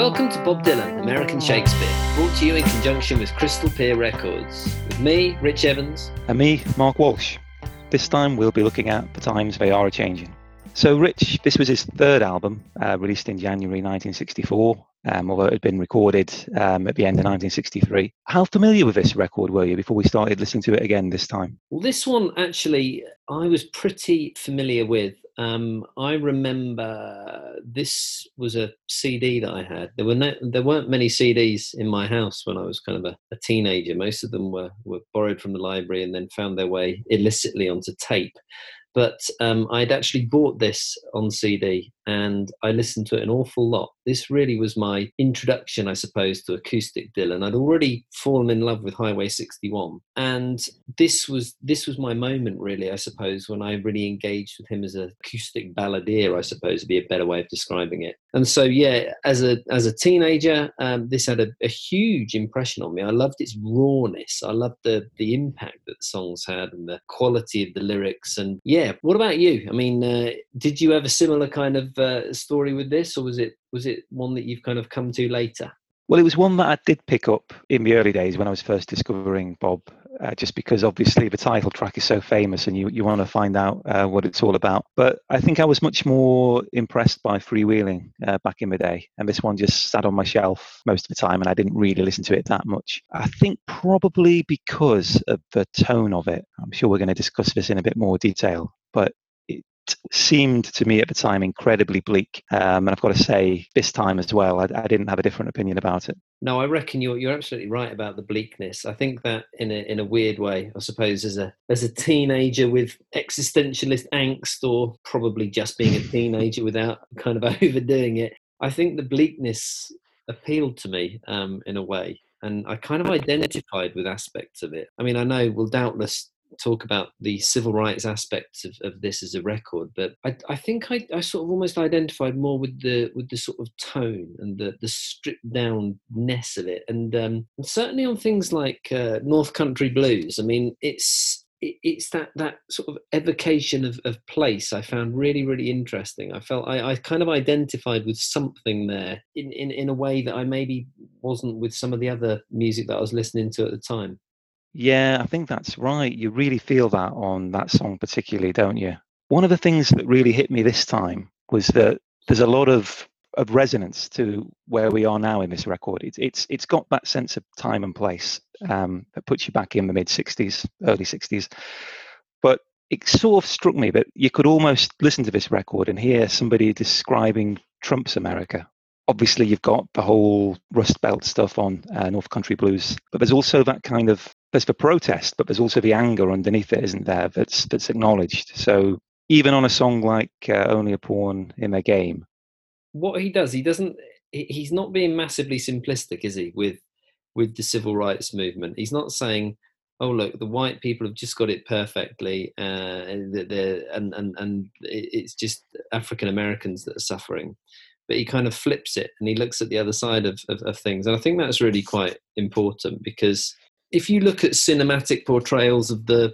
Welcome to Bob Dylan, American Shakespeare, brought to you in conjunction with Crystal Pier Records. With me, Rich Evans. And me, Mark Walsh. This time we'll be looking at The Times They Are a Changing. So, Rich, this was his third album, uh, released in January 1964, um, although it had been recorded um, at the end of 1963. How familiar with this record were you before we started listening to it again this time? Well, this one actually I was pretty familiar with. Um, I remember this was a CD that I had. There were no, there weren't many CDs in my house when I was kind of a, a teenager. Most of them were were borrowed from the library and then found their way illicitly onto tape. But um, I'd actually bought this on CD and I listened to it an awful lot. This really was my introduction, I suppose, to acoustic Dylan. I'd already fallen in love with Highway 61, and this was this was my moment, really, I suppose, when I really engaged with him as an acoustic balladeer. I suppose would be a better way of describing it. And so, yeah, as a as a teenager, um, this had a, a huge impression on me. I loved its rawness. I loved the the impact that the songs had and the quality of the lyrics. And yeah, what about you? I mean, uh, did you have a similar kind of uh, story with this, or was it was it one that you've kind of come to later? Well, it was one that I did pick up in the early days when I was first discovering Bob, uh, just because obviously the title track is so famous and you, you want to find out uh, what it's all about. But I think I was much more impressed by Freewheeling uh, back in the day. And this one just sat on my shelf most of the time and I didn't really listen to it that much. I think probably because of the tone of it. I'm sure we're going to discuss this in a bit more detail. But seemed to me at the time incredibly bleak. Um, and I've got to say, this time as well, I, I, didn't have a different opinion about it. No, I reckon you're you're absolutely right about the bleakness. I think that in a in a weird way, I suppose, as a as a teenager with existentialist angst, or probably just being a teenager without kind of overdoing it, I think the bleakness appealed to me um, in a way and I kind of identified with aspects of it. I mean, I know we'll doubtless talk about the civil rights aspects of, of this as a record, but I, I think I, I, sort of almost identified more with the with the sort of tone and the the stripped down ness of it, and, um, and certainly on things like uh, North Country Blues. I mean, it's it's that that sort of evocation of, of place I found really really interesting. I felt I, I kind of identified with something there in, in in a way that I maybe wasn't with some of the other music that I was listening to at the time. Yeah, I think that's right. You really feel that on that song, particularly, don't you? One of the things that really hit me this time was that there's a lot of of resonance to where we are now in this record. It's it's it's got that sense of time and place um, that puts you back in the mid '60s, early '60s. But it sort of struck me that you could almost listen to this record and hear somebody describing Trump's America. Obviously, you've got the whole Rust Belt stuff on uh, North Country Blues, but there's also that kind of there's the protest, but there's also the anger underneath it, isn't there? That's that's acknowledged. So even on a song like uh, "Only a Pawn in a Game," what he does, he doesn't. He's not being massively simplistic, is he? With with the civil rights movement, he's not saying, "Oh, look, the white people have just got it perfectly, uh, and and and and it's just African Americans that are suffering." But he kind of flips it and he looks at the other side of, of, of things, and I think that's really quite important because if you look at cinematic portrayals of the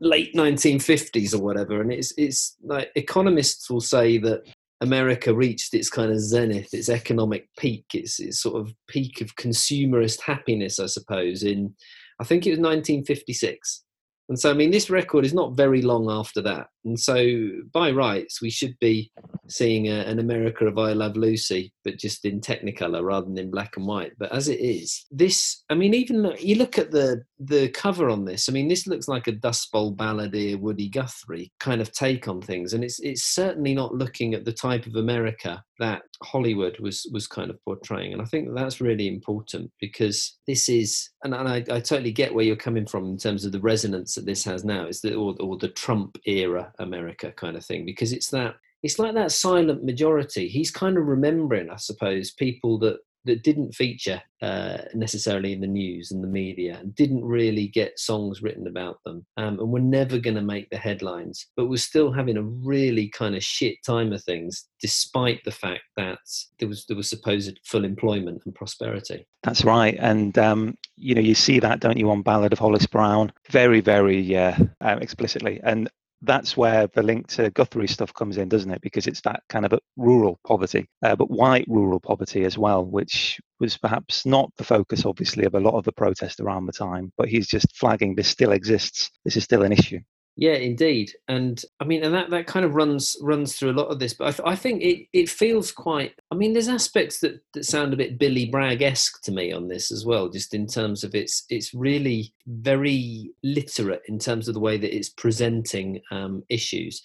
late 1950s or whatever, and it's it's like economists will say that America reached its kind of zenith, its economic peak, its, its sort of peak of consumerist happiness, I suppose, in I think it was 1956. And so, I mean, this record is not very long after that. And so, by rights, we should be seeing a, an America of I Love Lucy, but just in Technicolor rather than in black and white. But as it is, this, I mean, even you look at the the cover on this. I mean, this looks like a Dust Bowl balladeer, Woody Guthrie kind of take on things, and it's it's certainly not looking at the type of America that Hollywood was was kind of portraying. And I think that that's really important because this is, and, and I, I totally get where you're coming from in terms of the resonance that this has now, is the or, or the Trump era America kind of thing, because it's that it's like that silent majority. He's kind of remembering, I suppose, people that that didn't feature uh, necessarily in the news and the media and didn't really get songs written about them um, and were never going to make the headlines but was still having a really kind of shit time of things despite the fact that there was there was supposed full employment and prosperity that's right and um, you know you see that don't you on ballad of hollis brown very very uh, uh, explicitly and that's where the link to Guthrie stuff comes in, doesn't it? Because it's that kind of rural poverty, uh, but white rural poverty as well, which was perhaps not the focus, obviously, of a lot of the protest around the time. But he's just flagging this still exists. This is still an issue. Yeah, indeed, and I mean, and that, that kind of runs runs through a lot of this. But I, th- I think it, it feels quite. I mean, there's aspects that, that sound a bit Billy Bragg esque to me on this as well, just in terms of it's it's really very literate in terms of the way that it's presenting um, issues.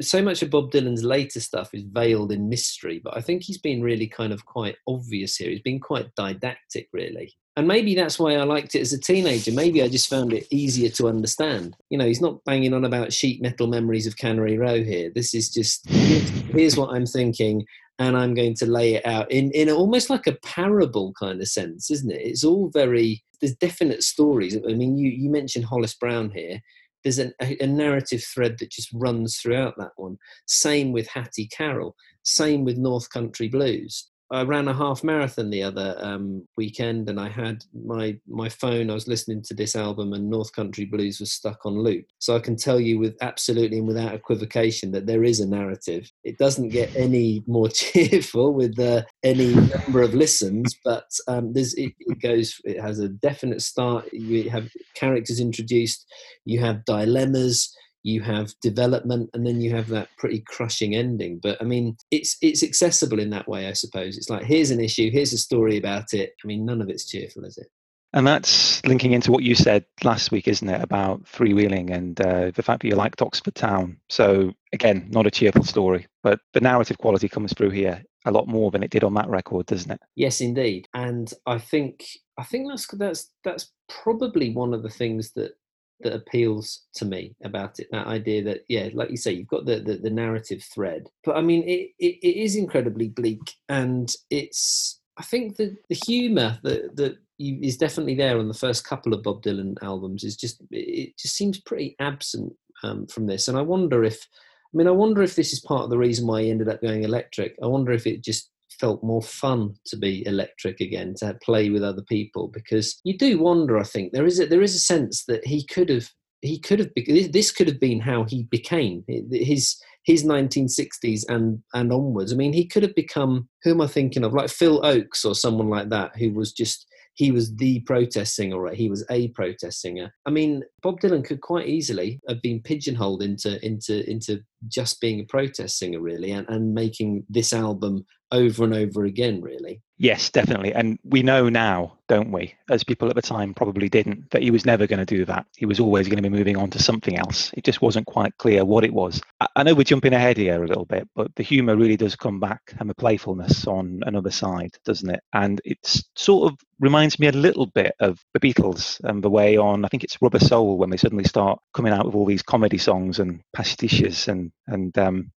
So much of Bob Dylan's later stuff is veiled in mystery, but I think he's been really kind of quite obvious here. He's been quite didactic, really and maybe that's why I liked it as a teenager. Maybe I just found it easier to understand. You know, he's not banging on about sheet metal memories of Cannery Row here. This is just here's what I'm thinking, and I'm going to lay it out in in almost like a parable kind of sense, isn't it? It's all very there's definite stories. I mean, you you mentioned Hollis Brown here. There's an, a, a narrative thread that just runs throughout that one. Same with Hattie Carroll. Same with North Country Blues I ran a half marathon the other um, weekend, and I had my my phone. I was listening to this album, and North Country Blues was stuck on loop. So I can tell you with absolutely and without equivocation that there is a narrative. It doesn't get any more cheerful with uh, any number of listens, but um, there's it, it goes. It has a definite start. You have characters introduced. You have dilemmas you have development and then you have that pretty crushing ending but i mean it's it's accessible in that way i suppose it's like here's an issue here's a story about it i mean none of it's cheerful is it and that's linking into what you said last week, isn't it, about freewheeling and uh, the fact that you liked Oxford Town. So, again, not a cheerful story, but the narrative quality comes through here a lot more than it did on that record, doesn't it? Yes, indeed. And I think I think that's that's that's probably one of the things that that appeals to me about it that idea that yeah like you say you've got the the, the narrative thread. But i mean it, it, it is incredibly bleak and it's i think the the humor that that is definitely there on the first couple of bob dylan albums is just it just seems pretty absent um, from this. And i wonder if i mean i wonder if this is part of the reason why he ended up going electric. I wonder if it just felt more fun to be electric again to play with other people because you do wonder i think. There is a, there is a sense that he could have he could have this could have been how he became his his 1960s and and onwards. I mean he could have become who am i thinking of? Like Phil Ochs or someone like that who was just he was the protest singer or he was a protest singer. I mean bob dylan could quite easily have been pigeonholed into into into just being a protest singer really and, and making this album over and over again really Yes, definitely. And we know now, don't we, as people at the time probably didn't, that he was never going to do that. He was always going to be moving on to something else. It just wasn't quite clear what it was. I know we're jumping ahead here a little bit, but the humour really does come back and the playfulness on another side, doesn't it? And it sort of reminds me a little bit of the Beatles and the way on, I think it's Rubber Soul, when they suddenly start coming out with all these comedy songs and pastiches and, and um,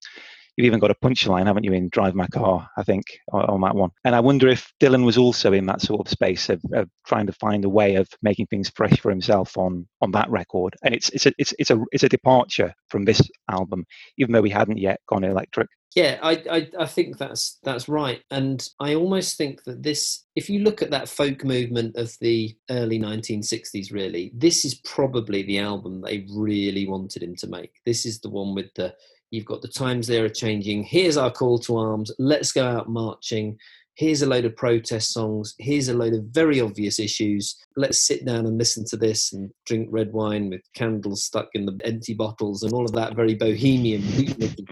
You've even got a punchline, haven't you, in Drive My Car, I think, on, that one. And I wonder if Dylan was also in that sort of space of, of, trying to find a way of making things fresh for himself on on that record. And it's it's a it's it's a it's a departure from this album, even though we hadn't yet gone electric. Yeah, I, I, I think that's that's right, and I almost think that this, if you look at that folk movement of the early 1960s, really, this is probably the album they really wanted him to make. This is the one with the You've got the times there are changing. Here's our call to arms. Let's go out marching. Here's a load of protest songs. Here's a load of very obvious issues. Let's sit down and listen to this and drink red wine with candles stuck in the empty bottles and all of that very bohemian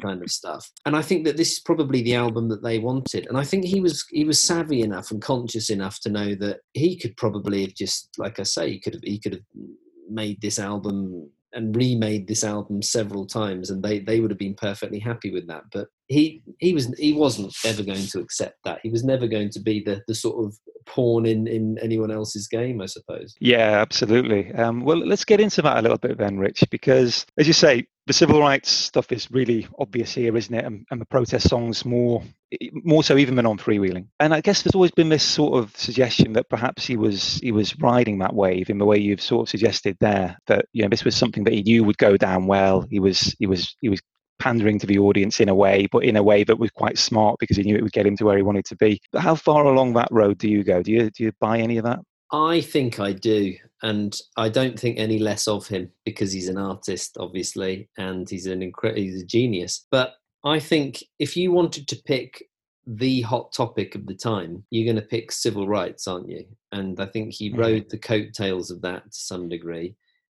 kind of stuff. And I think that this is probably the album that they wanted. And I think he was he was savvy enough and conscious enough to know that he could probably have just, like I say, he could have he could have made this album and remade this album several times and they they would have been perfectly happy with that. But he he was he wasn't ever going to accept that. He was never going to be the the sort of pawn in in anyone else's game i suppose. Yeah absolutely. Um, well let's get into that a little bit then rich because as you say the civil rights stuff is really obvious here isn't it? And, and the protest songs more more so even than on freewheeling. And i guess there's always been this sort of suggestion that perhaps he was he was riding that wave in the way you've sort of suggested there that you know this was something that he knew would go down well. He was he was he was pandering to the audience in a way, but in a way that was quite smart because he knew it would get him to where he wanted to be. But how far along that road do you go? Do you do you buy any of that? I think I do, and I don't think any less of him because he's an artist, obviously, and he's an incredible, he's a genius. But I think if you wanted to pick the hot topic of the time, you're going to pick civil rights, aren't you? And I think he mm. rode the coattails of that to some degree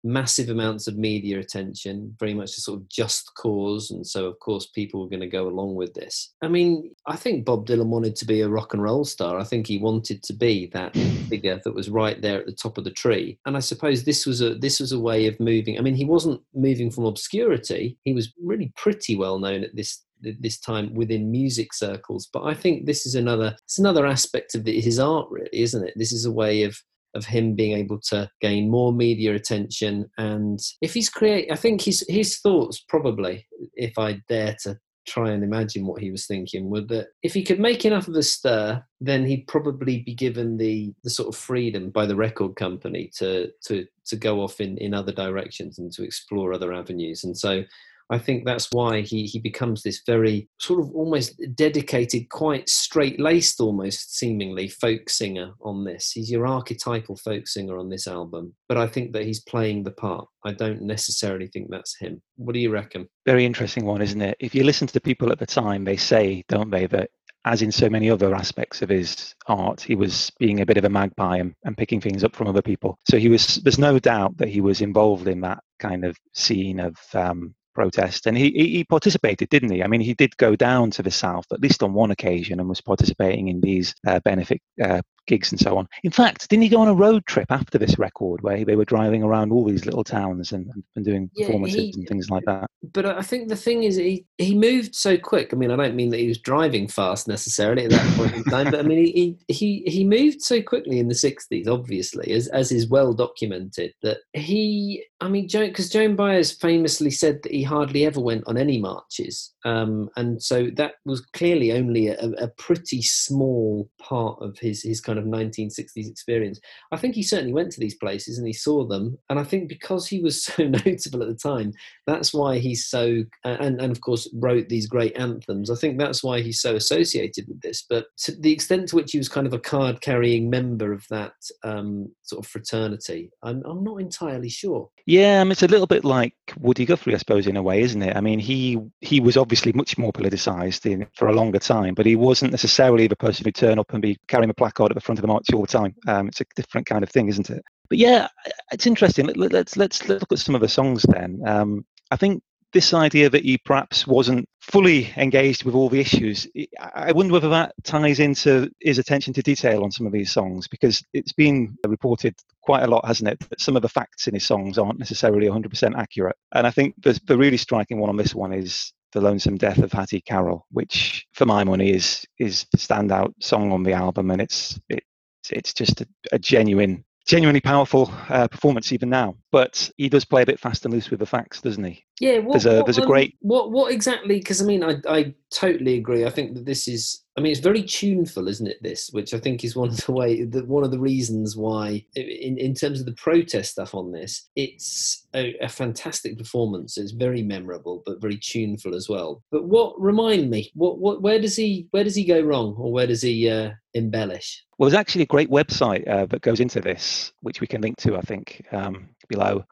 massive amounts of media attention, very much a sort of just cause. And so, of course, people were going to go along with this. I mean, I think Bob Dylan wanted to be a rock and roll star. I think he wanted to be that figure that was right there at the top of the tree. And I suppose this was a this was a way of moving. I mean, he wasn't moving from obscurity. He was really pretty well known at this this time within music circles but i think this is another it's another aspect of his art really isn't it this is a way of of him being able to gain more media attention. And if he's create, I think his his thoughts probably, if I dare to try and imagine what he was thinking, were that if he could make enough of a stir, then he'd probably be given the the sort of freedom by the record company to to to go off in in other directions and to explore other avenues. And so I think that's why he, he becomes this very sort of almost dedicated, quite straight laced, almost seemingly folk singer on this. He's your archetypal folk singer on this album, but I think that he's playing the part. I don't necessarily think that's him. What do you reckon? Very interesting one, isn't it? If you listen to the people at the time, they say, don't they, that as in so many other aspects of his art, he was being a bit of a magpie and, and, picking things up from other people. So he was. There's no doubt that he was involved in that kind of scene of um, protest, and he, he participated, didn't he? I mean, he did go down to the south at least on one occasion and was participating in these uh, benefit uh, gigs and so on. In fact, didn't he go on a road trip after this record where they were driving around all these little towns and, and doing yeah, performances he, and things like that? But I think the thing is, he, he moved so quick. I mean, I don't mean that he was driving fast necessarily at that point in time, but I mean, he, he, he moved so quickly in the 60s, obviously, as, as is well documented, that he, I mean, because Joan Baez famously said that he hardly ever went on any marches. Um, and so that was clearly only a, a pretty small part of his, his kind of 1960s experience. I think he certainly went to these places and he saw them. And I think because he was so notable at the time, that's why he's so, and, and of course wrote these great anthems. I think that's why he's so associated with this. But to the extent to which he was kind of a card carrying member of that um, sort of fraternity, I'm, I'm not entirely sure. Yeah, I mean, it's a little bit like Woody Guthrie, I suppose, in a way, isn't it? I mean, he he was obviously much more politicized for a longer time, but he wasn't necessarily the person who turn up and be carrying a placard at the front of the march all the time. Um, it's a different kind of thing, isn't it? But yeah, it's interesting. Let, us let's, let's look at some of the songs then. Um, I think this idea that he perhaps wasn't fully engaged with all the issues, I wonder whether that ties into his attention to detail on some of these songs, because it's been reported quite a lot, hasn't it, that some of the facts in his songs aren't necessarily 100% accurate. And I think the, the really striking one on this one is the Lonesome Death of Hattie Carroll, which for my money is is the standout song on the album, and it's it, it's just a, a genuine genuinely powerful uh, performance even now. But he does play a bit fast and loose with the facts, doesn't he? Yeah. What, there's a there's a um, great what what exactly? Because I mean, I I totally agree. I think that this is. I mean, it's very tuneful, isn't it? This, which I think is one of the way, the, one of the reasons why, in in terms of the protest stuff on this, it's a, a fantastic performance. It's very memorable, but very tuneful as well. But what remind me, what what where does he where does he go wrong, or where does he uh, embellish? Well, there's actually a great website uh, that goes into this, which we can link to, I think, um, below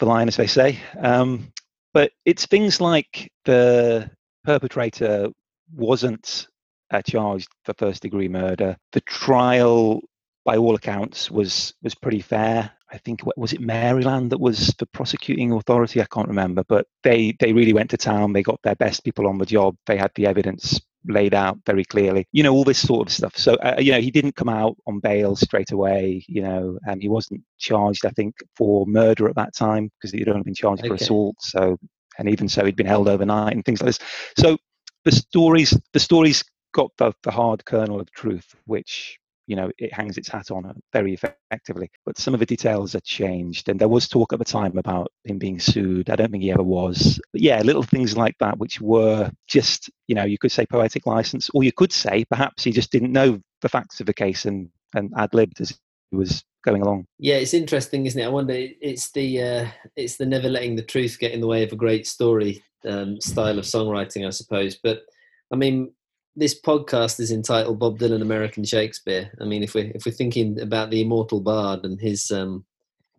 the line, as they say. Um, but it's things like the perpetrator wasn't uh, charged for first degree murder. The trial, by all accounts, was was pretty fair. I think was it Maryland that was the prosecuting authority. I can't remember, but they they really went to town. They got their best people on the job. They had the evidence laid out very clearly. You know all this sort of stuff. So uh, you know he didn't come out on bail straight away. You know, and he wasn't charged. I think for murder at that time because he'd only been charged okay. for assault. So and even so he'd been held overnight and things like this. So the stories the stories got the, the hard kernel of truth, which you know it hangs its hat on very effectively. But some of the details are changed and there was talk at the time about him being sued. I don't think he ever was. But yeah little things like that which were just you know you could say poetic license or you could say perhaps he just didn't know the facts of the case and and ad-libbed as he was going along. Yeah it's interesting isn't it? I wonder it's the uh, it's the never letting the truth get in the way of a great story um, style of songwriting i suppose. But i mean this podcast is entitled Bob Dylan American Shakespeare. I mean, if we're if we're thinking about the immortal bard and his um,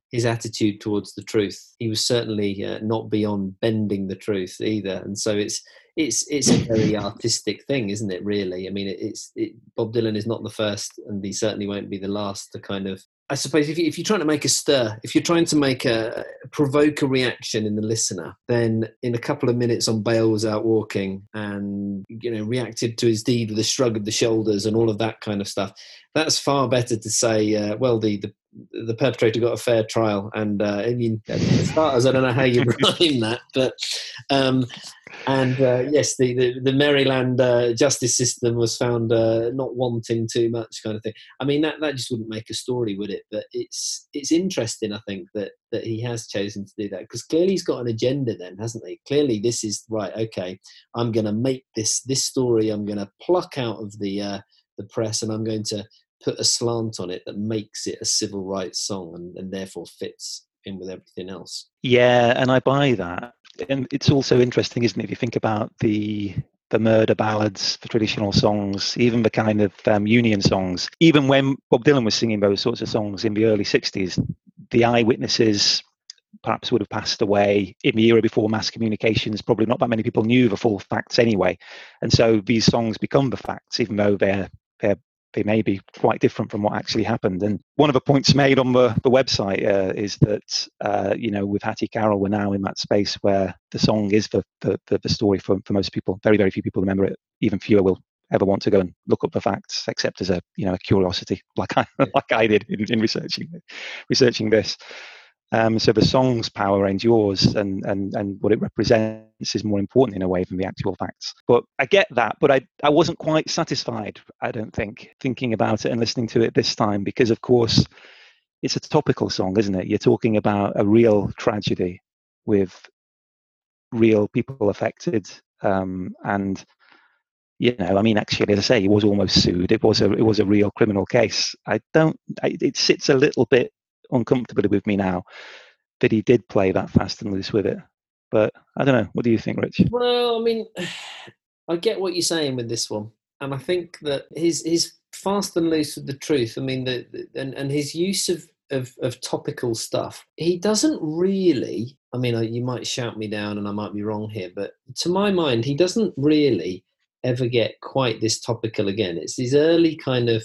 his attitude towards the truth, he was certainly uh, not beyond bending the truth either. And so it's it's it's a very artistic thing, isn't it? Really, I mean, it, it's it, Bob Dylan is not the first, and he certainly won't be the last to kind of I suppose if, you, if you're trying to make a stir, if you're trying to make a provoke a reaction in the listener, then in a couple of minutes on bail was out walking and you know reacted to his deed with a shrug of the shoulders and all of that kind of stuff. That's far better to say, uh, well, the, the the perpetrator got a fair trial. And uh, I mean, starters, I don't know how you rhyme that, but um, and uh, yes, the, the, the Maryland uh, justice system was found uh, not wanting too much, kind of thing. I mean, that, that just wouldn't make a story, would it? But it's it's interesting, I think, that that he has chosen to do that because clearly he's got an agenda, then, hasn't he? Clearly, this is right. Okay, I'm going to make this this story. I'm going to pluck out of the uh, the press, and I'm going to put a slant on it that makes it a civil rights song, and, and therefore fits in with everything else. Yeah, and I buy that. And it's also interesting, isn't it? If you think about the the murder ballads the traditional songs, even the kind of um, union songs. Even when Bob Dylan was singing those sorts of songs in the early 60s, the eyewitnesses perhaps would have passed away in the era before mass communications. Probably not that many people knew the full facts anyway. And so these songs become the facts, even though they're, they're they may be quite different from what actually happened. And one of the points made on the, the website uh, is that, uh, you know, with Hattie Carroll, we're now in that space where the song is the, the, the, story for, for most people. Very, very few people remember it. Even fewer will ever want to go and look up the facts, except as a, you know, a curiosity, like I, like I did in, in researching, researching this. Um, so the song's power endures, and, and, and what it represents is more important in a way than the actual facts. But I get that, but I, I wasn't quite satisfied, I don't think, thinking about it and listening to it this time, because of course it's a topical song, isn't it? You're talking about a real tragedy with real people affected. Um, and you know, I mean, actually, as I say, he was almost sued. It was a it was a real criminal case. I don't. I, it sits a little bit uncomfortably with me now that he did play that fast and loose with it. But I don't know. What do you think, Rich? Well, I mean, I get what you're saying with this one, and I think that his his fast and loose with the truth. I mean, the, the and and his use of of, of topical stuff. He doesn't really. I mean, you might shout me down, and I might be wrong here, but to my mind, he doesn't really ever get quite this topical again. It's his early kind of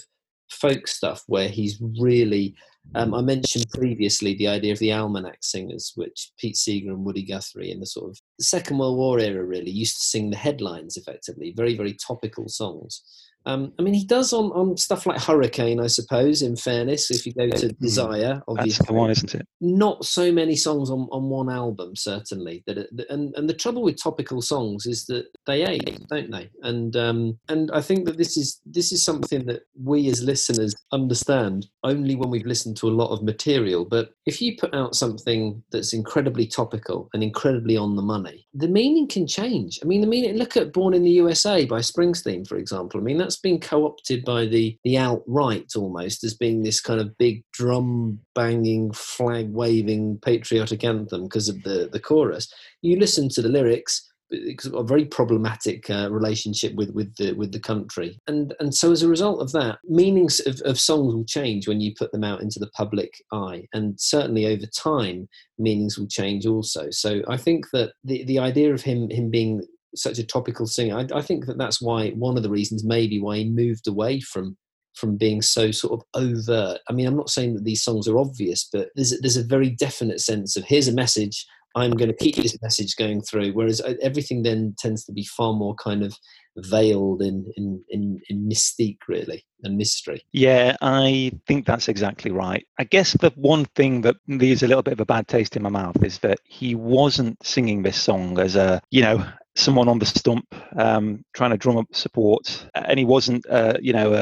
folk stuff where he's really um, I mentioned previously the idea of the almanac singers, which Pete Seeger and Woody Guthrie in the sort of the Second World War era really used to sing the headlines effectively, very, very topical songs. Um, I mean, he does on, on stuff like Hurricane, I suppose. In fairness, if you go to hmm. Desire, obviously, that's the one, isn't it? Not so many songs on, on one album, certainly. That and and the trouble with topical songs is that they age, don't they? And um, and I think that this is this is something that we as listeners understand only when we've listened to a lot of material. But if you put out something that's incredibly topical and incredibly on the money, the meaning can change. I mean, the meaning. Look at "Born in the USA" by Springsteen, for example. I mean, that's been co-opted by the the outright almost as being this kind of big drum banging, flag waving patriotic anthem because of the the chorus. You listen to the lyrics a very problematic uh, relationship with with the with the country and and so as a result of that meanings of, of songs will change when you put them out into the public eye and certainly over time meanings will change also so i think that the the idea of him him being such a topical singer. I, I, think that that's why one of the reasons maybe why he moved away from from being so sort of overt. I mean, I'm not saying that these songs are obvious, but there's there's a very definite sense of here's a message. I'm going to keep this message going through. Whereas uh, everything then tends to be far more kind of veiled in, in, in, in, mystique, really, and mystery. Yeah, I think that's exactly right. I guess the one thing that leaves a little bit of a bad taste in my mouth is that he wasn't singing this song as a, you know, someone on the stump um, trying to drum up support, and he wasn't, uh, you know,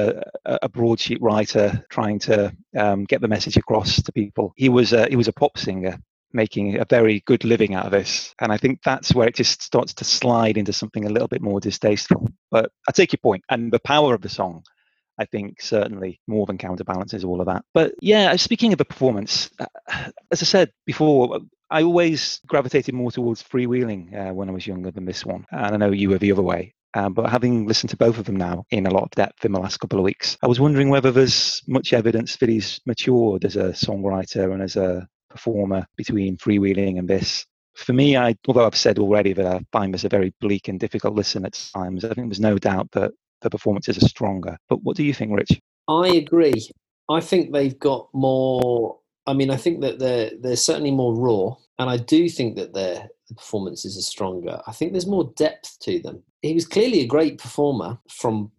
a, a, broadsheet writer trying to um, get the message across to people. He was a, he was a pop singer making a very good living out of this, and I think that's where it just starts to slide into something a little bit more distasteful. But I take your point, and the power of the song. I think certainly more than counterbalances all of that. But yeah, speaking of the performance, uh, as I said before, I always gravitated more towards freewheeling uh, when I was younger than this one. And I know you were the other way. Um, but having listened to both of them now in a lot of depth in the last couple of weeks, I was wondering whether there's much evidence that he's matured as a songwriter and as a performer between freewheeling and this. For me, I although I've said already that I find this a very bleak and difficult listen at times, I think there's no doubt that the performances are stronger. But what do you think, Rich? I agree. I think they've got more. I mean, I think that they're they're certainly more raw, and I do think that their performances are stronger. I think there's more depth to them. He was clearly a great performer from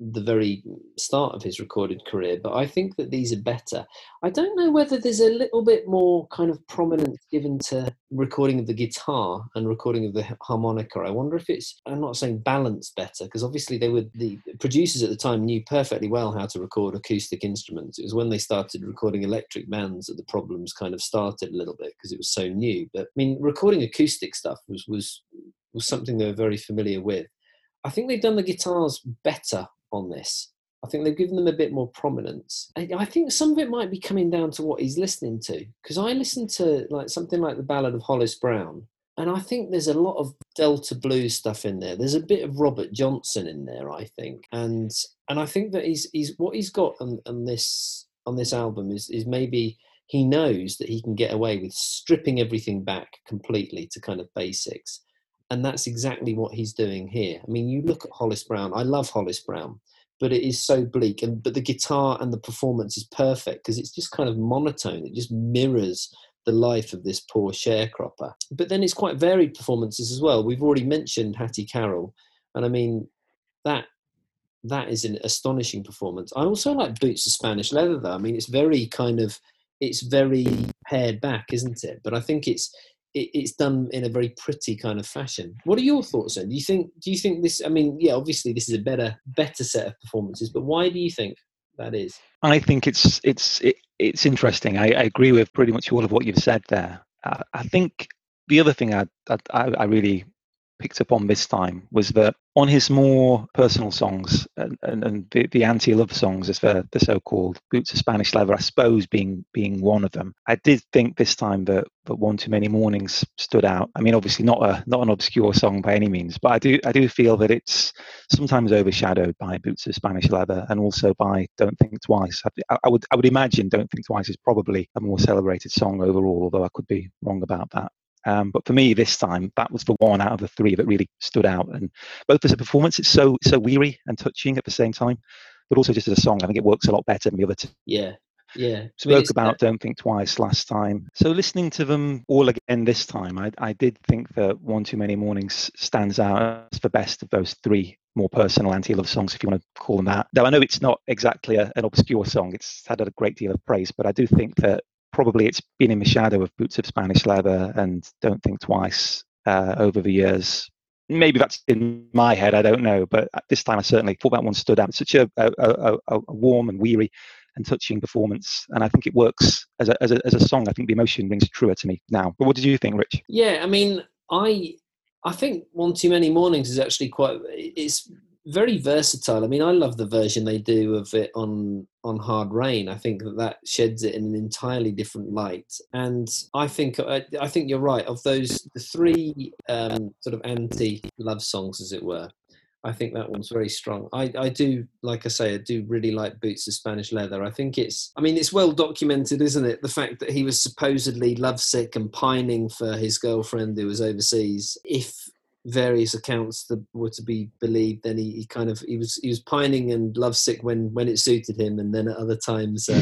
the very start of his recorded career, but I think that these are better. I don't know whether there's a little bit more kind of prominence given to recording of the guitar and recording of the harmonica. I wonder if it's, I'm not saying balance better, because obviously they were, the producers at the time knew perfectly well how to record acoustic instruments. It was when they started recording electric bands that the problems kind of started a little bit because it was so new. But I mean, recording acoustic stuff was, was, was something they were very familiar with. I think they've done the guitars better on this. I think they've given them a bit more prominence. I think some of it might be coming down to what he's listening to. Because I listen to like something like the Ballad of Hollis Brown, and I think there's a lot of Delta blues stuff in there. There's a bit of Robert Johnson in there, I think, and and I think that he's he's what he's got on, on this on this album is is maybe he knows that he can get away with stripping everything back completely to kind of basics and that's exactly what he's doing here. I mean, you look at Hollis Brown. I love Hollis Brown, but it is so bleak. And but the guitar and the performance is perfect because it's just kind of monotone. It just mirrors the life of this poor sharecropper. But then it's quite varied performances as well. We've already mentioned Hattie Carroll, and I mean that that is an astonishing performance. I also like Boots of Spanish Leather, though. I mean, it's very kind of it's very pared back, isn't it? But I think it's it, it's done in a very pretty kind of fashion. What are your thoughts then? Do you think do you think this? I mean, yeah, obviously this is a better better set of performances, but why do you think that is? I think it's it's it, it's interesting. I, I, agree with pretty much all of what you've said there. Uh, I think the other thing I, I I really picked up on this time was that on his more personal songs and, and, and the, the, anti-love songs, as they're, they're so-called, "Boots of Spanish Leather," I suppose being being one of them. I did think this time that that "One Too Many Mornings" stood out. I mean, obviously not a not an obscure song by any means, but I do I do feel that it's sometimes overshadowed by "Boots of Spanish Leather" and also by "Don't Think Twice." I, I would I would imagine "Don't Think Twice" is probably a more celebrated song overall, although I could be wrong about that. Um, but for me, this time, that was the one out of the three that really stood out. And both as a performance, it's so so weary and touching at the same time, but also just as a song, I think it works a lot better than the other two. Yeah, yeah. Spoke about Don't Think Twice last time. So listening to them all again this time, I, I did think that One Too Many Mornings stands out as the best of those three more personal anti-love songs, if you want to call them that. Though I know it's not exactly a, an obscure song, it's had a great deal of praise, but I do think that probably it's been in the shadow of Boots of Spanish Leather and Don't Think Twice uh, over the years. Maybe that's in my head, I don't know. But at this time, I certainly thought that one stood out. Such a, a, a, a, warm and weary and touching performance. And I think it works as a, as, a, as a song. I think the emotion rings truer to me now. But what did you think, Rich? Yeah, I mean, I I think One Too Many Mornings is actually quite, it's very versatile. I mean, I love the version they do of it on on Hard Rain. I think that that sheds it in an entirely different light. And I think I, I think you're right. Of those, the three um, sort of anti love songs, as it were, I think that one's very strong. I, I do, like I say, I do really like Boots of Spanish Leather. I think it's, I mean, it's well documented, isn't it? The fact that he was supposedly lovesick and pining for his girlfriend who was overseas. If various accounts that were to be believed, then he, he, kind of he was he was pining and lovesick when when it suited him, and then at other times uh,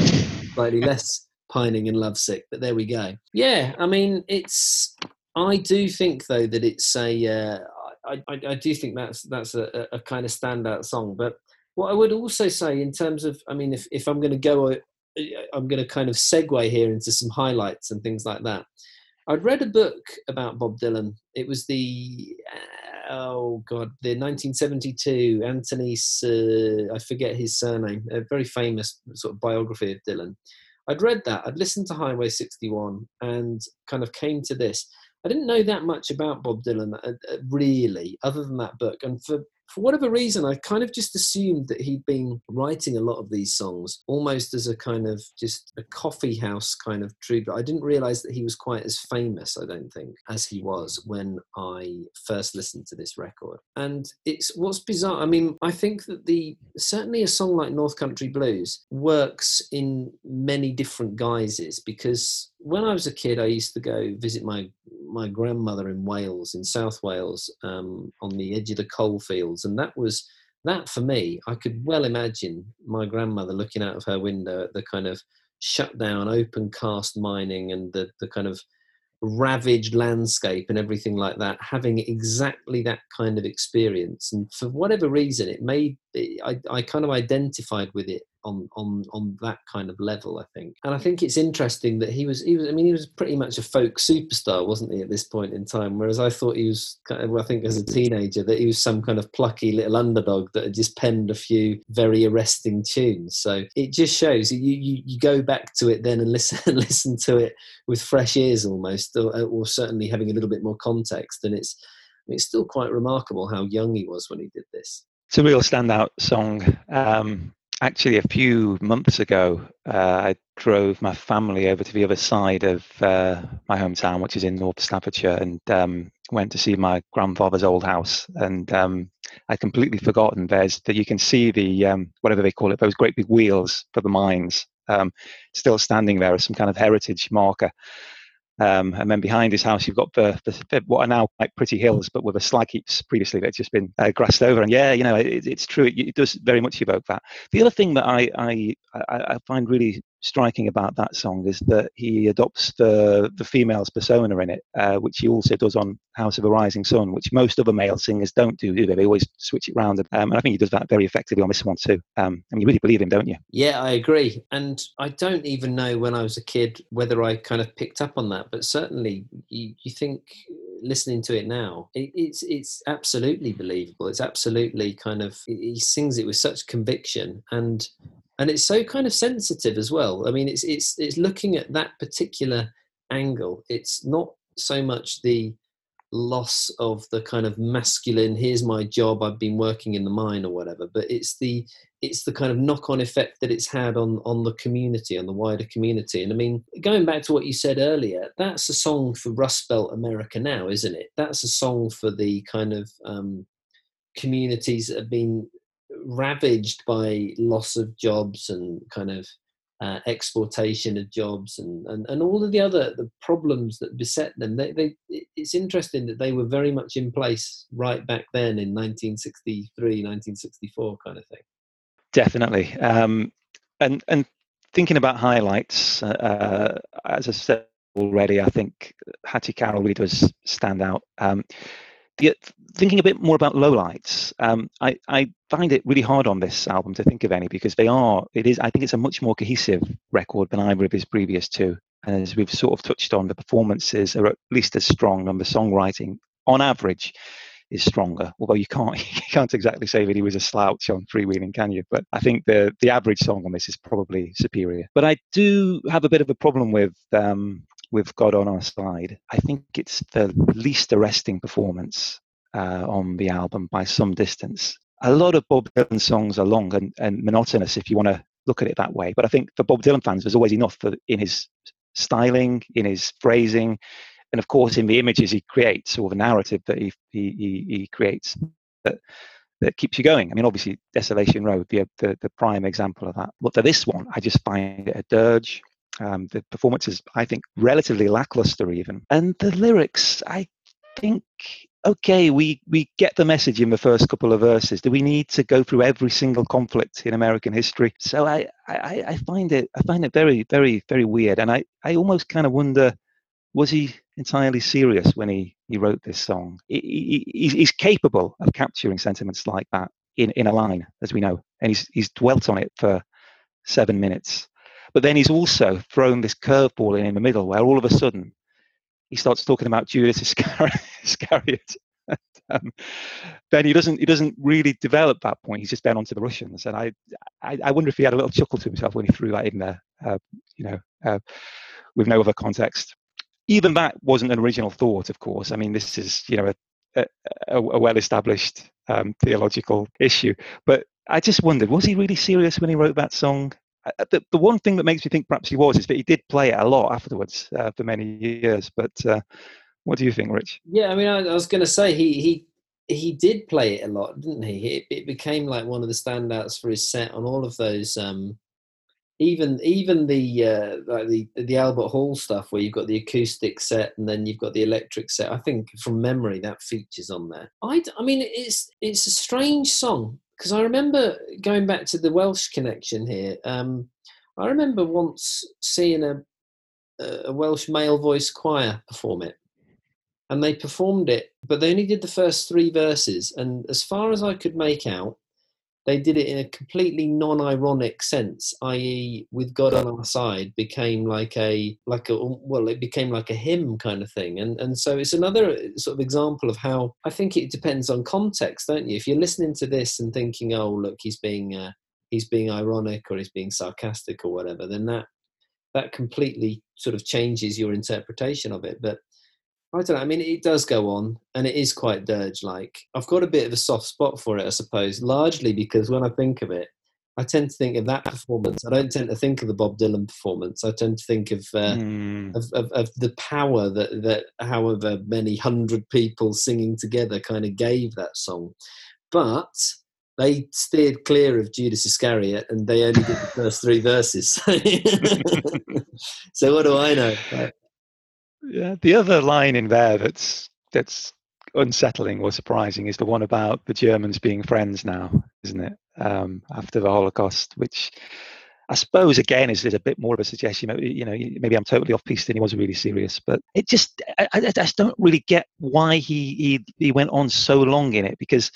slightly less pining and lovesick. But there we go. Yeah, I mean, it's. I do think though that it's a. Uh, I, I, I do think that's that's a, a kind of standout song. But what I would also say in terms of, I mean, if if I'm going to go, uh, I'm going to kind of segue here into some highlights and things like that. I'd read a book about Bob Dylan. It was the oh god, the 1972 Anthony. Uh, I forget his surname. A very famous sort of biography of Dylan. I'd read that. I'd listened to Highway 61 and kind of came to this. I didn't know that much about Bob Dylan uh, uh, really, other than that book. And for for whatever reason, I kind of just assumed that he'd been writing a lot of these songs almost as a kind of just a coffee house kind of troubadour. I didn't realize that he was quite as famous, I don't think, as he was when I first listened to this record. And it's what's bizarre. I mean, I think that the certainly a song like North Country Blues works in many different guises because when I was a kid, I used to go visit my my grandmother in Wales, in South Wales, um, on the edge of the coal fields, and that was that for me. I could well imagine my grandmother looking out of her window at the kind of shut down, open cast mining and the the kind of ravaged landscape and everything like that, having exactly that kind of experience. And for whatever reason, it made I, I kind of identified with it on on on that kind of level i think. And i think it's interesting that he was he was i mean he was pretty much a folk superstar wasn't he at this point in time? Whereas i thought he was kind of, i think as a teenager that he was some kind of plucky little underdog that had just penned a few very arresting tunes. So it just shows you you, you go back to it then and listen listen to it with fresh ears almost or, or certainly having a little bit more context. And it's it's still quite remarkable how young he was when he did this it's a real standout song. Um, actually, a few months ago, uh, I drove my family over to the other side of uh, my hometown, which is in North Staffordshire, and um, went to see my grandfather's old house. And um, I'd completely forgotten there's that you can see the um, whatever they call it, those great big wheels for the mines, um, still standing there as some kind of heritage marker. Um, and then behind his house, you've got the, the, what are now like pretty hills, but with a slag heaps previously that's just been uh, grassed over. And yeah, you know, it, it's true. It, it, does very much evoke that. The other thing that I, I, I find really striking about that song is that he adopts the the female's persona in it, uh, which he also does on House of a Rising Sun, which most other male singers don't do, do they? They always switch it around, um, and I think he does that very effectively on this one too. Um, and you really believe him, don't you? Yeah, I agree. And I don't even know when I was a kid whether I kind of picked up on that, but certainly you, you think listening to it now, it, it's it's absolutely believable. It's absolutely kind of he sings it with such conviction, and and it's so kind of sensitive as well. I mean, it's it's it's looking at that particular angle. It's not so much the loss of the kind of masculine here's my job i've been working in the mine or whatever but it's the it's the kind of knock-on effect that it's had on on the community on the wider community and i mean going back to what you said earlier that's a song for rust belt america now isn't it that's a song for the kind of um, communities that have been ravaged by loss of jobs and kind of uh, exportation of jobs and, and, and all of the other the problems that beset them. They, they, it's interesting that they were very much in place right back then in 1963, 1964 kind of thing. Definitely. Um, and, and thinking about highlights, uh, as I said already, I think Hattie Carroll really does stand out. Um, the, thinking a bit more about lowlights, um, I, I find it really hard on this album to think of any because they are, it is, I think it's a much more cohesive record than either of his previous two. And as we've sort of touched on, the performances are at least as strong and the songwriting, on average, is stronger. Although you can't you can't exactly say that he was a slouch on freewheeling, can you? But I think the the average song on this is probably superior. But I do have a bit of a problem with um, with God on our side. I think it's the least arresting performance uh, on the album by some distance. A lot of Bob Dylan songs are long and, and monotonous if you want to look at it that way. But I think for Bob Dylan fans, there's always enough for, in his styling, in his phrasing, and of course in the images he creates or the narrative that he he, he creates that that keeps you going. I mean, obviously, Desolation Road, the, the, the prime example of that. But for this one, I just find it a dirge. Um, the performance is, I think, relatively lackluster even. And the lyrics, I think, okay, we, we get the message in the first couple of verses. Do we need to go through every single conflict in American history? So I, I, I find it I find it very, very, very weird. And I, I almost kind of wonder, was he entirely serious when he, he wrote this song? He, he, he's capable of capturing sentiments like that in, in a line, as we know. And he's, he's dwelt on it for seven minutes. But then he's also thrown this curveball in in the middle where all of a sudden he starts talking about Judas Iscariot. um, then he doesn't he doesn't really develop that point. He's just been onto the Russians, and I, I, I wonder if he had a little chuckle to himself when he threw that in there. Uh, you know, uh, with no other context. even that wasn't an original thought, of course. I mean, this is you know a, a, a well-established um, theological issue. But I just wondered, was he really serious when he wrote that song? Uh, the, the one thing that makes me think perhaps he was is that he did play it a lot afterwards uh, for many years. But uh, what do you think, Rich? Yeah, I mean, I, I was going to say he he he did play it a lot, didn't he? It, it, became like one of the standouts for his set on all of those. Um, even even the uh, like the the Albert Hall stuff where you've got the acoustic set and then you've got the electric set. I think from memory that features on there. I, I mean, it's it's a strange song because I remember going back to the Welsh connection here. Um, I remember once seeing a a Welsh male voice choir perform it and they performed it, but they only did the first three verses. And as far as I could make out, they did it in a completely non-ironic sense, i.e., with God on our side became like a like a well, it became like a hymn kind of thing. And and so it's another sort of example of how I think it depends on context, don't you? If you're listening to this and thinking, oh, look, he's being uh, he's being ironic or he's being sarcastic or whatever, then that that completely sort of changes your interpretation of it. But I don't know. I mean, it does go on, and it is quite dirge-like. I've got a bit of a soft spot for it, I suppose, largely because when I think of it, I tend to think of that performance. I don't tend to think of the Bob Dylan performance. I tend to think of uh, mm. of, of, of, the power that that however many hundred people singing together kind of gave that song. But they steered clear of Judas Iscariot, and they only did the first three verses. so what do I know? Yeah, the other line in there that's that's unsettling or surprising is the one about the Germans being friends now, isn't it? Um, after the Holocaust, which I suppose again is, a bit more of a suggestion. You know, maybe I'm totally off piste and he wasn't really serious, but it just I, I just don't really get why he, he he went on so long in it because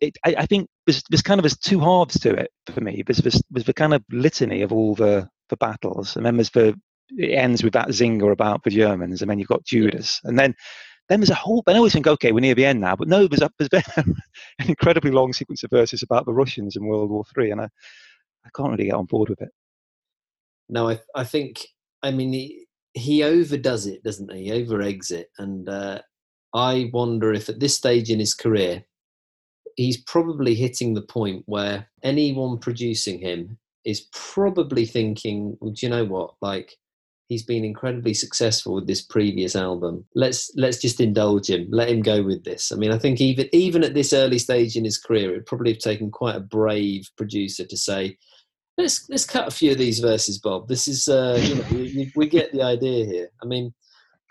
it, I, I, think there's, there's kind of there's two halves to it for me. There's, there's, there's the kind of litany of all the the battles, and then there's the it ends with that zinger about the Germans, and then you've got Judas, and then then there's a whole. I always think, okay, we're near the end now, but no, there's, a, there's been an incredibly long sequence of verses about the Russians in World War Three, and I I can't really get on board with it. No, I I think I mean he, he overdoes it, doesn't he? He over eggs it, and uh, I wonder if at this stage in his career, he's probably hitting the point where anyone producing him is probably thinking, well, do you know what? Like, he's been incredibly successful with this previous album. Let's let's just indulge him. Let him go with this. I mean, I think even even at this early stage in his career, it'd probably have taken quite a brave producer to say, "Let's let's cut a few of these verses, Bob. This is uh, you know we, we get the idea here." I mean,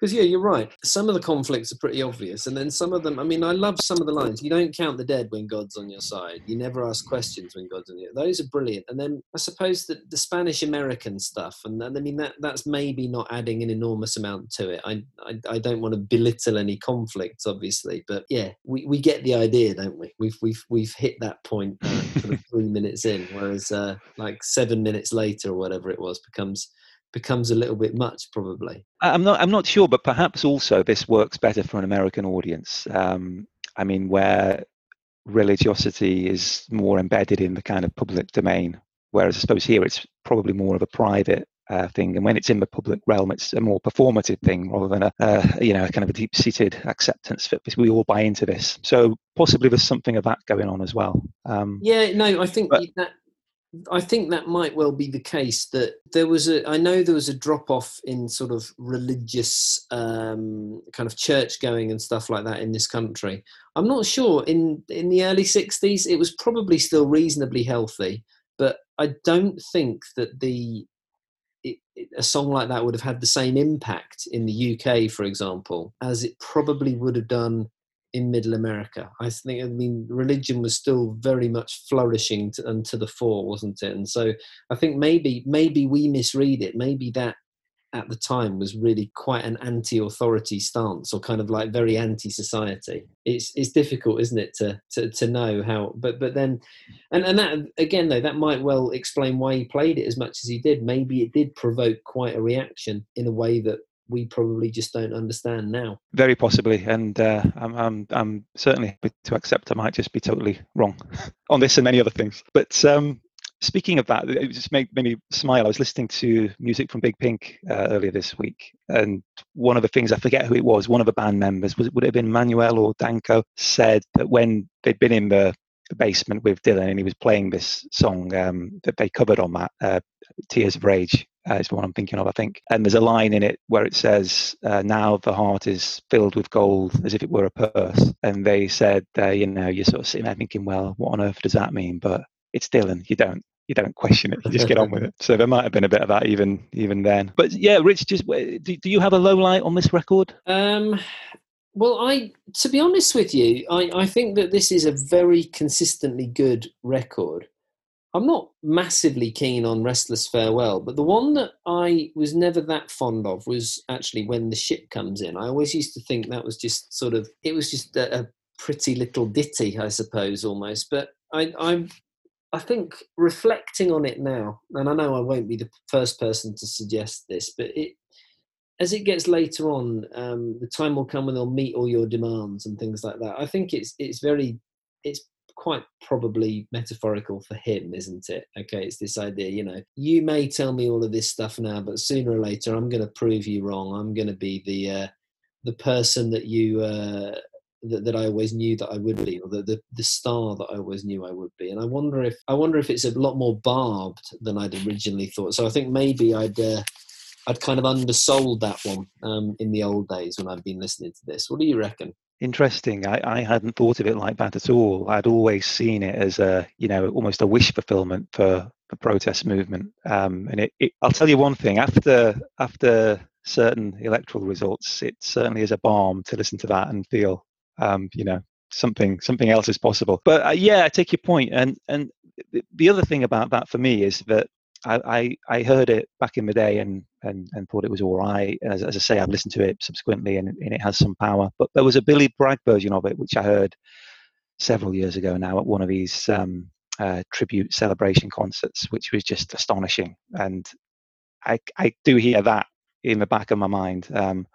because yeah, you're right. Some of the conflicts are pretty obvious, and then some of them. I mean, I love some of the lines. You don't count the dead when God's on your side. You never ask questions when God's on your. Those are brilliant. And then I suppose that the Spanish American stuff, and I mean that that's maybe not adding an enormous amount to it. I I, I don't want to belittle any conflicts, obviously, but yeah, we, we get the idea, don't we? We've we've we've hit that point uh, three minutes in, whereas uh, like seven minutes later or whatever it was becomes becomes a little bit much probably. I'm not i'm not sure but perhaps also this works better for an american audience um, i mean where religiosity is more embedded in the kind of public domain whereas i suppose here it's probably more of a private uh, thing and when it's in the public realm it's a more performative thing rather than a uh, you know kind of a deep-seated acceptance that we all buy into this. So possibly there's something of that going on as well um, yeah no i think but, that I think that might well be the case. That there was a, I know there was a drop off in sort of religious um, kind of church going and stuff like that in this country. I'm not sure. In in the early '60s, it was probably still reasonably healthy, but I don't think that the it, it, a song like that would have had the same impact in the UK, for example, as it probably would have done in middle America. I think, I mean, religion was still very much flourishing to, and to the fore, wasn't it? And so I think maybe, maybe we misread it. Maybe that at the time was really quite an anti-authority stance or kind of like very anti-society it's it's difficult isn't it to to, to know how but but then and and that again though that might well explain why he played it as much as he did maybe it did provoke quite a reaction in a way that we probably just don't understand now. Very possibly, and uh, I'm, I'm, I'm certainly happy to accept I might just be totally wrong on this and many other things. But um, speaking of that, it just made, made me smile. I was listening to music from Big Pink uh, earlier this week, and one of the things I forget who it was. One of the band members was would it have been Manuel or Danko said that when they'd been in the, basement with Dylan and he was playing this song um, that they covered on that uh, "Tears of Rage." Uh, is the one I'm thinking of, I think. And there's a line in it where it says, uh, "Now the heart is filled with gold, as if it were a purse." And they said, uh, you know, you're sort of sitting there thinking, "Well, what on earth does that mean?" But it's Dylan. You don't you don't question it. You just get on with it. So there might have been a bit of that even even then. But yeah, Rich, just do, do you have a low light on this record? Um, well, I to be honest with you, I, I think that this is a very consistently good record. I'm not massively keen on Restless Farewell, but the one that I was never that fond of was actually When the Ship Comes In. I always used to think that was just sort of, it was just a, a pretty little ditty, I suppose, almost. But I, I I think reflecting on it now, and I know I won't be the first person to suggest this, but it as it gets later on, um, the time will come when they'll meet all your demands and things like that. I think it's it's very it's quite probably metaphorical for him, isn't it? Okay, it's this idea, you know, you may tell me all of this stuff now, but sooner or later, I'm going to prove you wrong. I'm going to be the uh, the person that you uh, that, that I always knew that I would be, or the, the, the star that I always knew I would be. And I wonder if I wonder if it's a lot more barbed than I'd originally thought. So I think maybe I'd uh, I'd kind of undersold that one um, in the old days when I'd been listening to this. What do you reckon? Interesting. I, I hadn't thought of it like that at all. I'd always seen it as a, you know, almost a wish fulfillment for the protest movement. Um, and it, it, I'll tell you one thing: after after certain electoral results, it certainly is a balm to listen to that and feel um, you know something something else is possible but uh, yeah i take your point and and the other thing about that for me is that I, I, I heard it back in the day and, and, and thought it was all right. As, as I say, I've listened to it subsequently and, and it has some power. But there was a Billy Bragg version of it, which I heard several years ago now at one of these um, uh, tribute celebration concerts, which was just astonishing. And I, I do hear that in the back of my mind. Um,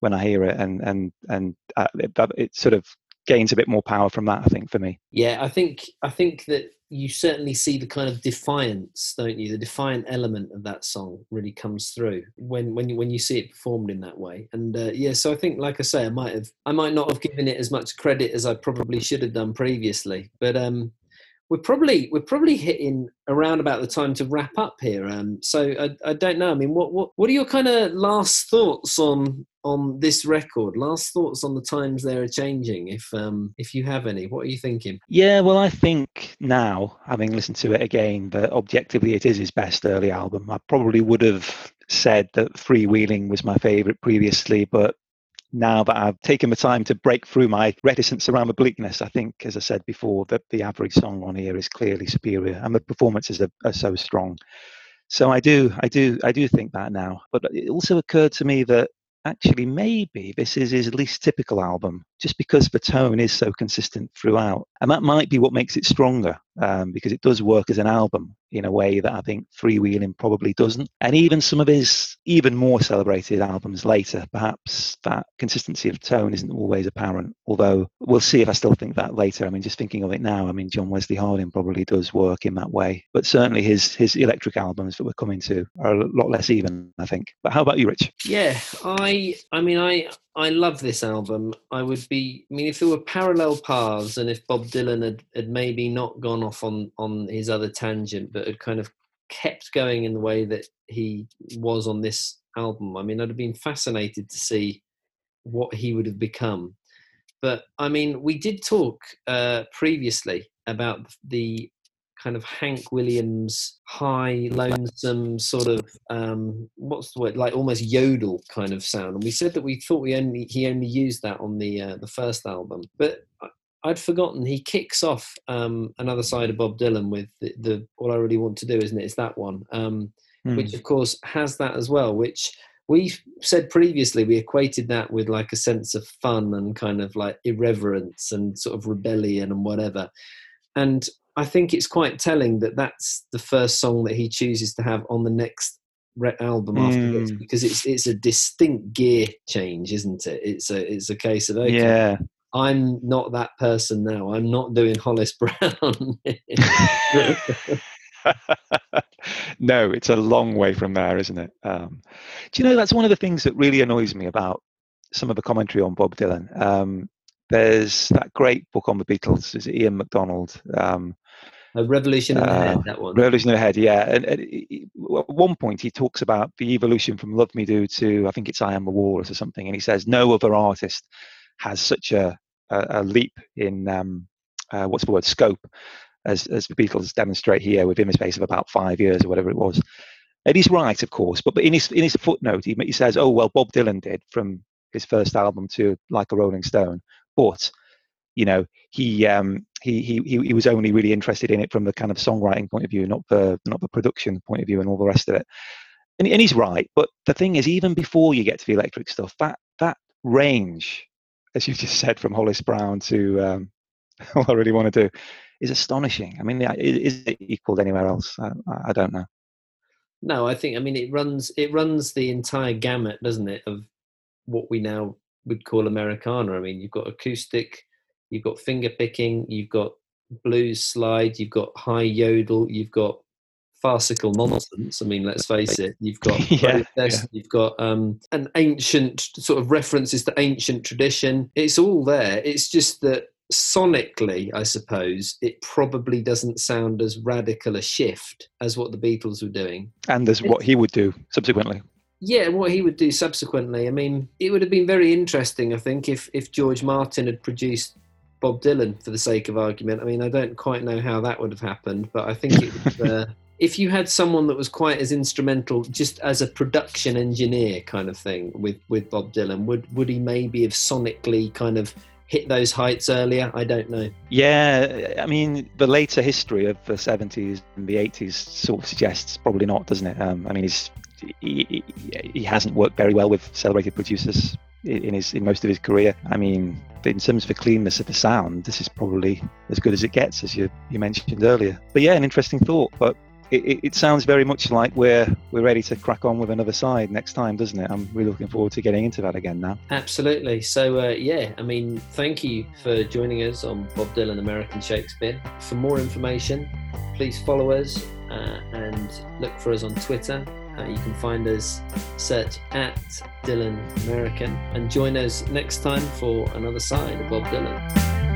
when I hear it, and and and uh, it, it sort of gains a bit more power from that. I think for me. Yeah, I think I think that you certainly see the kind of defiance, don't you? The defiant element of that song really comes through when when you when you see it performed in that way. And uh, yeah, so I think, like I say, I might have I might not have given it as much credit as I probably should have done previously, but um, we're probably we're probably hitting around about the time to wrap up here. Um, so I, I don't know. I mean, what what what are your kind of last thoughts on on this record? Last thoughts on the times they are changing, if um, if you have any. What are you thinking? Yeah, well, I think now, having listened to it again, that objectively it is his best early album. I probably would have said that Freewheeling was my favourite previously, but now that I've taken the time to break through my reticence around the bleakness, I think, as I said before, that the average song on here is clearly superior, and the performances are, are so strong. So I do, I do, I do think that now. But it also occurred to me that actually maybe this is his least typical album just because the tone is so consistent throughout and that might be what makes it stronger um, because it does work as an album in a way that I think Freewheeling probably doesn't. And even some of his even more celebrated albums later, perhaps that consistency of tone isn't always apparent. Although we'll see if I still think that later. I mean, just thinking of it now, I mean, John Wesley Harding probably does work in that way. But certainly his his electric albums that we're coming to are a lot less even, I think. But how about you, Rich? Yeah, I I mean, I I love this album. I would be. I mean, if there were parallel paths, and if Bob Dylan had, had maybe not gone off on on his other tangent, but had kind of kept going in the way that he was on this album, I mean, I'd have been fascinated to see what he would have become. But I mean, we did talk uh, previously about the kind of Hank Williams high, lonesome sort of um, what's the word like almost yodel kind of sound. And we said that we thought we only he only used that on the uh, the first album, but I'd forgotten he kicks off um, another side of Bob Dylan with the, the, all I really want to do, isn't it? It's that one, um, mm. which of course has that as well, which we said previously we equated that with like a sense of fun and kind of like irreverence and sort of rebellion and whatever. And I think it's quite telling that that's the first song that he chooses to have on the next album after mm. this because it's it's a distinct gear change, isn't it? It's a it's a case of okay, yeah. I'm not that person now. I'm not doing Hollis Brown. no, it's a long way from there, isn't it? Um, do you know that's one of the things that really annoys me about some of the commentary on Bob Dylan? Um, there's that great book on the Beatles. Is it Ian MacDonald? Um, a revolution in the uh, head. That one. Revolution in the head. Yeah. And, and he, at one point, he talks about the evolution from "Love Me Do" to I think it's "I Am the Walrus" or something, and he says no other artist has such a a, a leap in um, uh, what's the word scope as as the Beatles demonstrate here within the space of about five years or whatever it was. And he's right, of course, but, but in his in his footnote, he, he says, "Oh well, Bob Dylan did from his first album to Like a Rolling Stone, but you know he um he he he was only really interested in it from the kind of songwriting point of view not the not the production point of view and all the rest of it. And, and he's right but the thing is even before you get to the electric stuff that that range as you just said from hollis brown to um what i really want to do is astonishing. I mean is it equaled anywhere else? I, I don't know. No i think i mean it runs it runs the entire gamut doesn't it of what we now would call americana i mean you've got acoustic you've got finger picking, you've got blues slide, you've got high yodel, you've got farcical nonsense. I mean, let's face it. You've got yeah, yeah. you've got um, an ancient sort of references to ancient tradition. It's all there. It's just that sonically, I suppose, it probably doesn't sound as radical a shift as what the Beatles were doing. And as what he would do subsequently. Yeah, what he would do subsequently. I mean, it would have been very interesting, I think, if if George Martin had produced Bob Dylan for the sake of argument. I mean, I don't quite know how that would have happened, but I think it uh, if you had someone that was quite as instrumental, just as a production engineer kind of thing with with Bob Dylan, would would he maybe have sonically kind of hit those heights earlier? I don't know. Yeah, I mean, the later history of the 70s and the 80s sort of suggests probably not, doesn't it? Um, I mean, he's he, he, hasn't worked very well with celebrated producers in his in most of his career. I mean, in terms of the cleanness of the sound, this is probably as good as it gets, as you you mentioned earlier. But yeah, an interesting thought. But it, it, sounds very much like we're we're ready to crack on with another side next time, doesn't it? I'm really looking forward to getting into that again now. Absolutely. So uh, yeah, I mean, thank you for joining us on Bob Dylan American Shakespeare. For more information, please follow us uh, and look for us on Twitter uh, you can find us, search at Dylan American, and join us next time for another side of Bob Dylan.